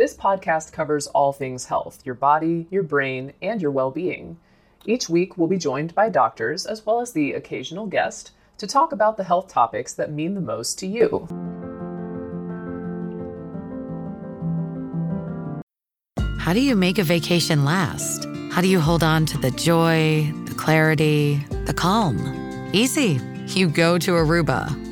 This podcast covers all things health your body, your brain, and your well being. Each week, we'll be joined by doctors as well as the occasional guest to talk about the health topics that mean the most to you. How do you make a vacation last? How do you hold on to the joy, the clarity, the calm? Easy. You go to Aruba.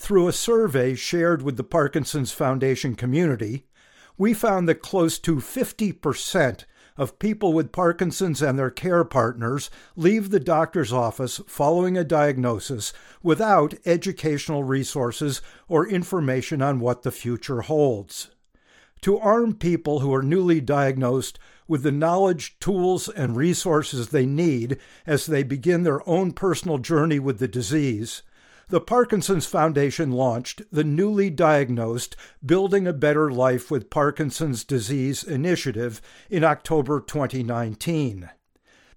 Through a survey shared with the Parkinson's Foundation community, we found that close to 50% of people with Parkinson's and their care partners leave the doctor's office following a diagnosis without educational resources or information on what the future holds. To arm people who are newly diagnosed with the knowledge, tools, and resources they need as they begin their own personal journey with the disease, the Parkinson's Foundation launched the newly diagnosed Building a Better Life with Parkinson's Disease initiative in October 2019.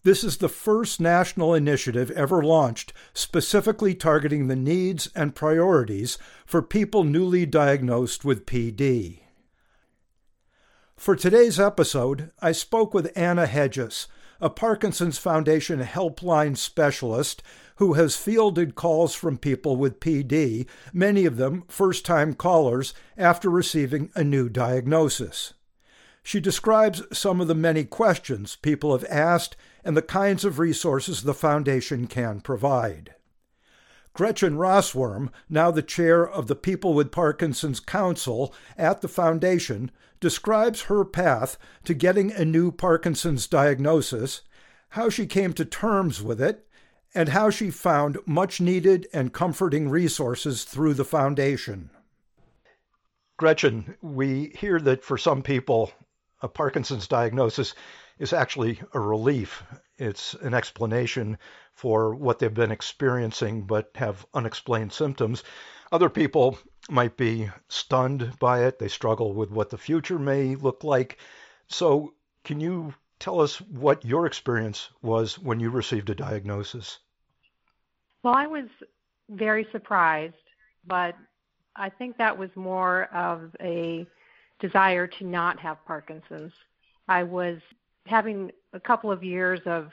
This is the first national initiative ever launched specifically targeting the needs and priorities for people newly diagnosed with PD. For today's episode, I spoke with Anna Hedges, a Parkinson's Foundation helpline specialist who has fielded calls from people with PD, many of them first time callers after receiving a new diagnosis. She describes some of the many questions people have asked and the kinds of resources the Foundation can provide. Gretchen Rossworm, now the chair of the People with Parkinson's Council at the Foundation, describes her path to getting a new Parkinson's diagnosis, how she came to terms with it, and how she found much needed and comforting resources through the foundation. Gretchen, we hear that for some people, a Parkinson's diagnosis is actually a relief. It's an explanation for what they've been experiencing but have unexplained symptoms. Other people might be stunned by it, they struggle with what the future may look like. So, can you tell us what your experience was when you received a diagnosis? Well, I was very surprised, but I think that was more of a desire to not have Parkinson's. I was having a couple of years of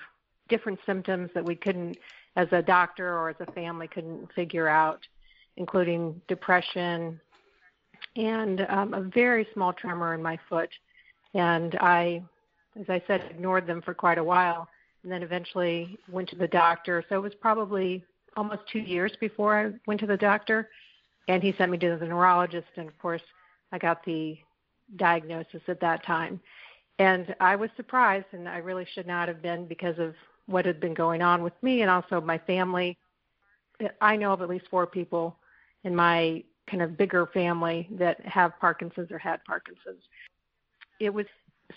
different symptoms that we couldn't, as a doctor or as a family, couldn't figure out, including depression and um, a very small tremor in my foot. And I as I said, ignored them for quite a while, and then eventually went to the doctor. So it was probably almost two years before I went to the doctor, and he sent me to the neurologist, and of course, I got the diagnosis at that time. And I was surprised, and I really should not have been because of what had been going on with me and also my family. I know of at least four people in my kind of bigger family that have Parkinson's or had Parkinson's. It was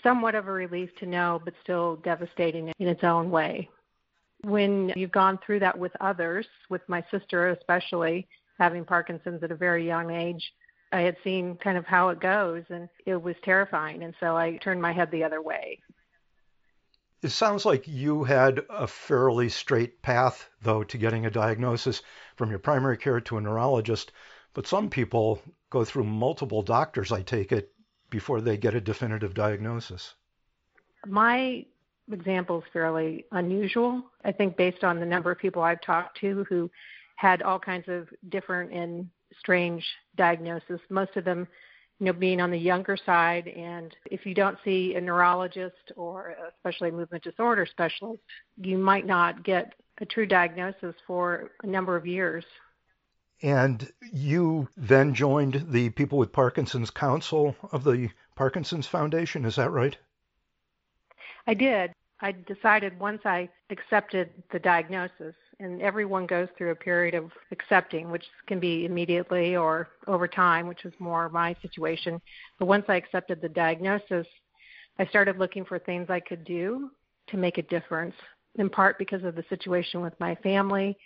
somewhat of a relief to know, but still devastating in its own way. When you've gone through that with others, with my sister especially, having Parkinson's at a very young age, I had seen kind of how it goes, and it was terrifying. And so I turned my head the other way. It sounds like you had a fairly straight path, though, to getting a diagnosis from your primary care to a neurologist. But some people go through multiple doctors, I take it, before they get a definitive diagnosis. My example is fairly unusual. I think based on the number of people I've talked to who had all kinds of different and strange diagnosis. Most of them, you know, being on the younger side. And if you don't see a neurologist or especially a movement disorder specialist, you might not get a true diagnosis for a number of years. And you then joined the People with Parkinson's Council of the Parkinson's Foundation, is that right? I did. I decided once I accepted the diagnosis and everyone goes through a period of accepting, which can be immediately or over time, which was more my situation. But once I accepted the diagnosis, I started looking for things I could do to make a difference, in part because of the situation with my family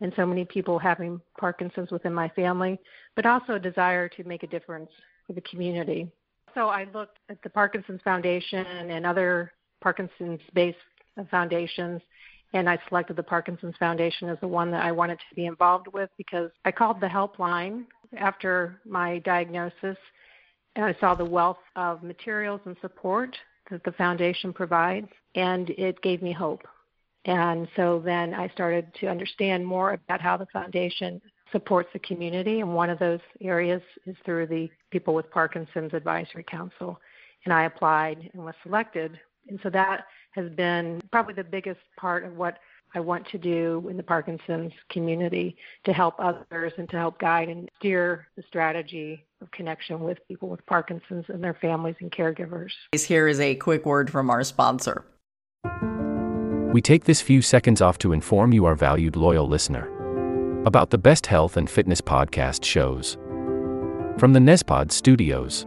and so many people having Parkinson's within my family, but also a desire to make a difference for the community. So I looked at the Parkinson's Foundation and other Parkinson's based foundations and I selected the Parkinson's Foundation as the one that I wanted to be involved with because I called the helpline after my diagnosis and I saw the wealth of materials and support that the foundation provides and it gave me hope. And so then I started to understand more about how the foundation supports the community and one of those areas is through the People with Parkinson's Advisory Council and I applied and was selected. And so that has been probably the biggest part of what I want to do in the Parkinson's community to help others and to help guide and steer the strategy of connection with people with Parkinson's and their families and caregivers. Here is a quick word from our sponsor. We take this few seconds off to inform you, our valued loyal listener, about the best health and fitness podcast shows from the Nezpod studios.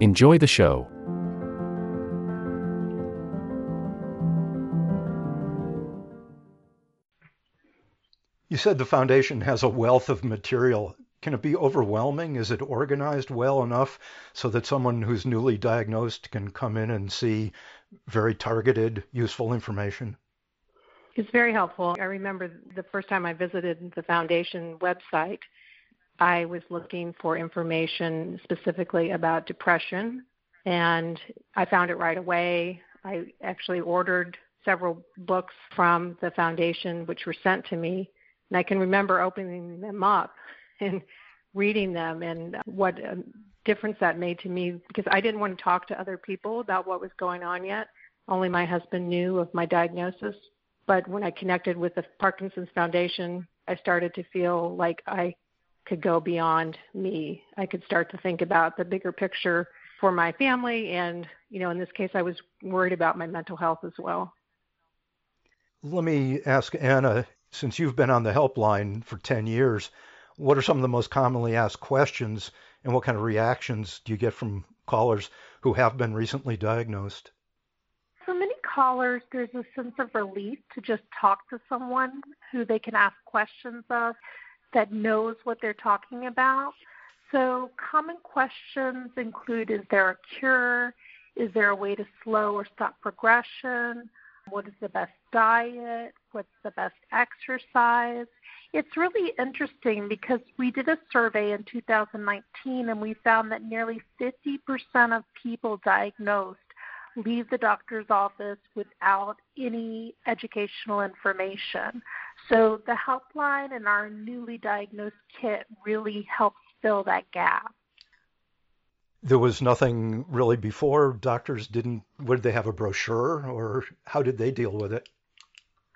Enjoy the show. You said the foundation has a wealth of material. Can it be overwhelming? Is it organized well enough so that someone who's newly diagnosed can come in and see very targeted, useful information? It's very helpful. I remember the first time I visited the foundation website, I was looking for information specifically about depression, and I found it right away. I actually ordered several books from the foundation, which were sent to me, and I can remember opening them up and reading them and what a difference that made to me because I didn't want to talk to other people about what was going on yet. Only my husband knew of my diagnosis. But when I connected with the Parkinson's Foundation, I started to feel like I could go beyond me. I could start to think about the bigger picture for my family and, you know, in this case I was worried about my mental health as well. Let me ask Anna, since you've been on the helpline for 10 years, what are some of the most commonly asked questions and what kind of reactions do you get from callers who have been recently diagnosed? For many callers, there's a sense of relief to just talk to someone who they can ask questions of that knows what they're talking about. So, common questions include Is there a cure? Is there a way to slow or stop progression? What is the best diet? What's the best exercise? It's really interesting because we did a survey in 2019 and we found that nearly 50% of people diagnosed leave the doctor's office without any educational information. So the helpline and our newly diagnosed kit really helps fill that gap. There was nothing really before. Doctors didn't, would they have a brochure or how did they deal with it?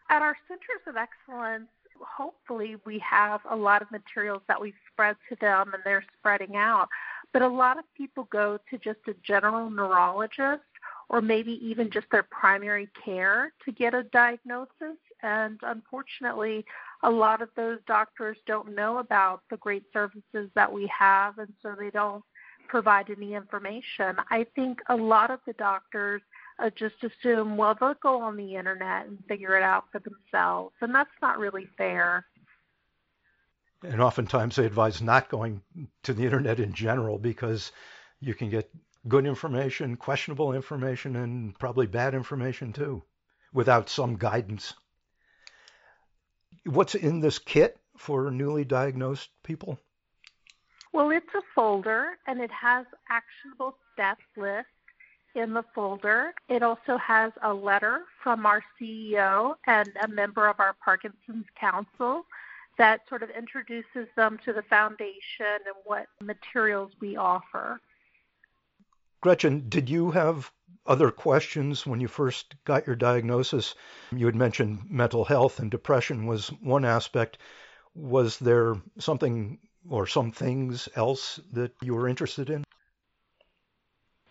At our centers of excellence, hopefully we have a lot of materials that we've spread to them and they're spreading out. But a lot of people go to just a general neurologist or maybe even just their primary care to get a diagnosis. And unfortunately, a lot of those doctors don't know about the great services that we have, and so they don't provide any information. I think a lot of the doctors uh, just assume, well, they'll go on the internet and figure it out for themselves, and that's not really fair. And oftentimes they advise not going to the internet in general because you can get good information, questionable information, and probably bad information too, without some guidance. What's in this kit for newly diagnosed people? Well, it's a folder and it has actionable steps list in the folder. It also has a letter from our CEO and a member of our Parkinson's Council that sort of introduces them to the foundation and what materials we offer. Gretchen, did you have other questions when you first got your diagnosis? You had mentioned mental health and depression was one aspect. Was there something or some things else that you were interested in?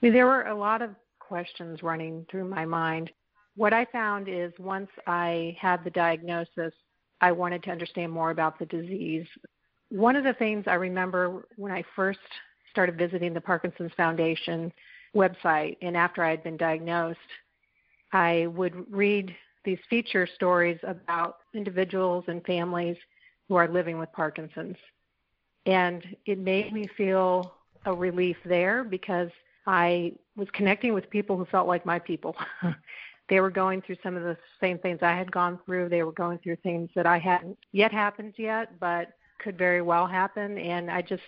There were a lot of questions running through my mind. What I found is once I had the diagnosis, I wanted to understand more about the disease. One of the things I remember when I first started visiting the Parkinson's Foundation website, and after I had been diagnosed, I would read these feature stories about individuals and families who are living with Parkinson's. And it made me feel a relief there because I was connecting with people who felt like my people. they were going through some of the same things I had gone through. They were going through things that I hadn't yet happened yet, but could very well happen. And I just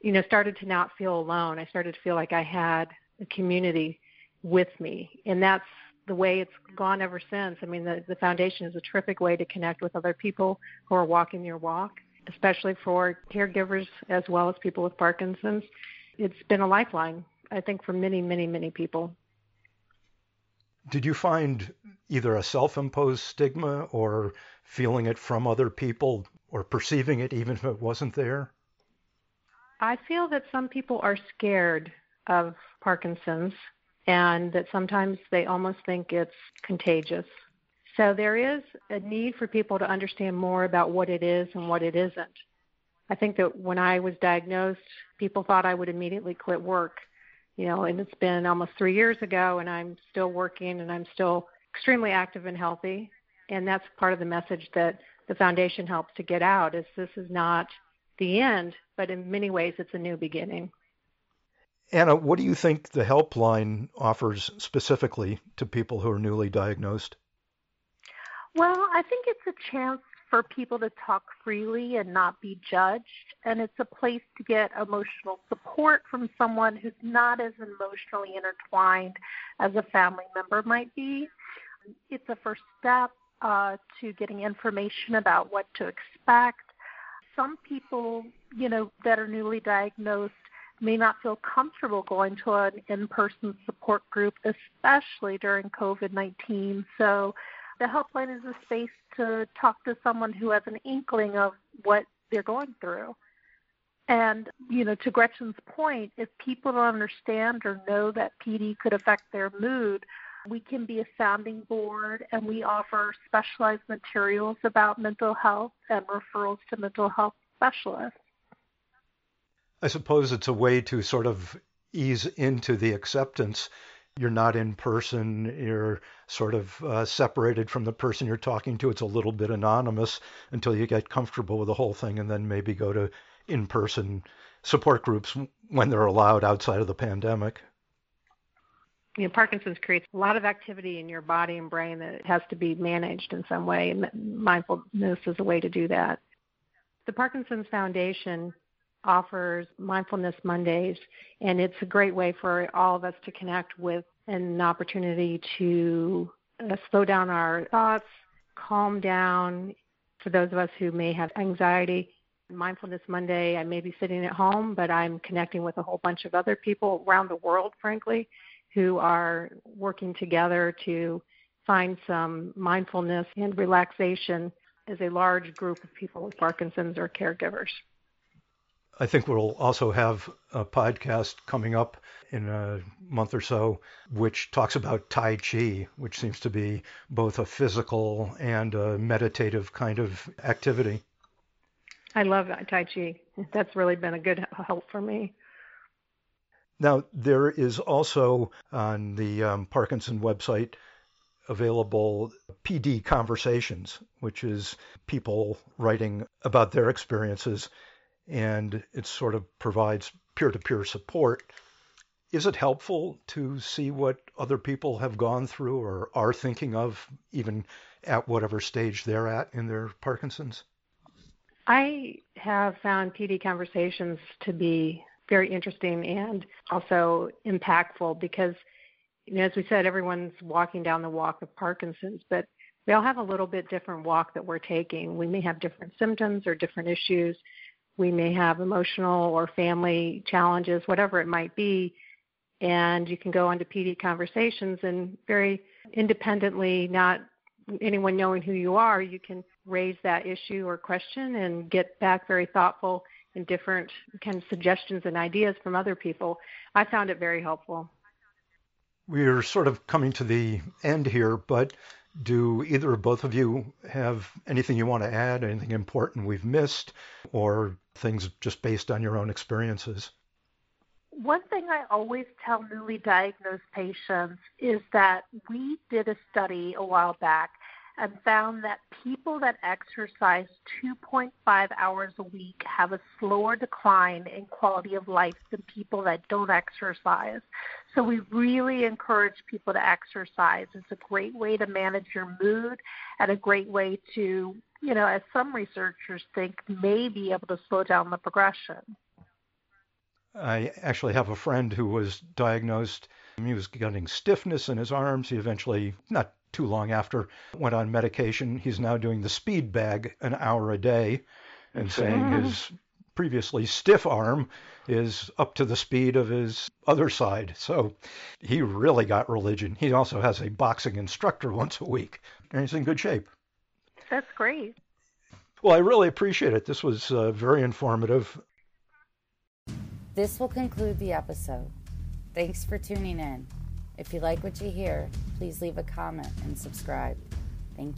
you know, started to not feel alone. I started to feel like I had a community with me. And that's the way it's gone ever since. I mean, the, the foundation is a terrific way to connect with other people who are walking your walk, especially for caregivers as well as people with Parkinson's. It's been a lifeline, I think, for many, many, many people. Did you find either a self imposed stigma or feeling it from other people or perceiving it even if it wasn't there? I feel that some people are scared of Parkinson's and that sometimes they almost think it's contagious. So there is a need for people to understand more about what it is and what it isn't. I think that when I was diagnosed, people thought I would immediately quit work. You know, and it's been almost three years ago, and I'm still working and I'm still extremely active and healthy. And that's part of the message that the foundation helps to get out is this is not the end, but in many ways it's a new beginning. Anna, what do you think the helpline offers specifically to people who are newly diagnosed? Well, I think it's a chance for people to talk freely and not be judged. And it's a place to get emotional support from someone who's not as emotionally intertwined as a family member might be. It's a first step uh, to getting information about what to expect some people, you know, that are newly diagnosed may not feel comfortable going to an in-person support group, especially during COVID-19. So the helpline is a space to talk to someone who has an inkling of what they're going through. And, you know, to Gretchen's point, if people don't understand or know that PD could affect their mood, we can be a sounding board and we offer specialized materials about mental health and referrals to mental health specialists. I suppose it's a way to sort of ease into the acceptance. you're not in person, you're sort of uh, separated from the person you're talking to. It's a little bit anonymous until you get comfortable with the whole thing and then maybe go to in person support groups when they're allowed outside of the pandemic. You know, Parkinson's creates a lot of activity in your body and brain that has to be managed in some way, and mindfulness is a way to do that. The Parkinson's Foundation offers Mindfulness Mondays, and it's a great way for all of us to connect with an opportunity to uh, slow down our thoughts, calm down. For those of us who may have anxiety, Mindfulness Monday, I may be sitting at home, but I'm connecting with a whole bunch of other people around the world, frankly, who are working together to find some mindfulness and relaxation as a large group of people with Parkinson's or caregivers. I think we'll also have a podcast coming up in a month or so, which talks about Tai Chi, which seems to be both a physical and a meditative kind of activity. I love Tai Chi. That's really been a good help for me. Now, there is also on the um, Parkinson website available PD conversations, which is people writing about their experiences and it sort of provides peer to peer support. Is it helpful to see what other people have gone through or are thinking of, even at whatever stage they're at in their Parkinson's? I have found PD conversations to be very interesting and also impactful because, you know, as we said, everyone's walking down the walk of Parkinson's, but we all have a little bit different walk that we're taking. We may have different symptoms or different issues, we may have emotional or family challenges, whatever it might be. And you can go onto PD conversations and very independently, not anyone knowing who you are, you can raise that issue or question and get back very thoughtful and different kind of suggestions and ideas from other people. I found it very helpful. We're sort of coming to the end here, but do either or both of you have anything you want to add, anything important we've missed, or things just based on your own experiences? One thing I always tell newly diagnosed patients is that we did a study a while back and found that people that exercise 2.5 hours a week have a slower decline in quality of life than people that don't exercise. So we really encourage people to exercise. It's a great way to manage your mood and a great way to, you know, as some researchers think, may be able to slow down the progression. I actually have a friend who was diagnosed. He was getting stiffness in his arms. He eventually, not too long after, went on medication. He's now doing the speed bag an hour a day and saying his previously stiff arm is up to the speed of his other side. So he really got religion. He also has a boxing instructor once a week, and he's in good shape. That's great. Well, I really appreciate it. This was uh, very informative. This will conclude the episode. Thanks for tuning in. If you like what you hear, please leave a comment and subscribe. Thank you.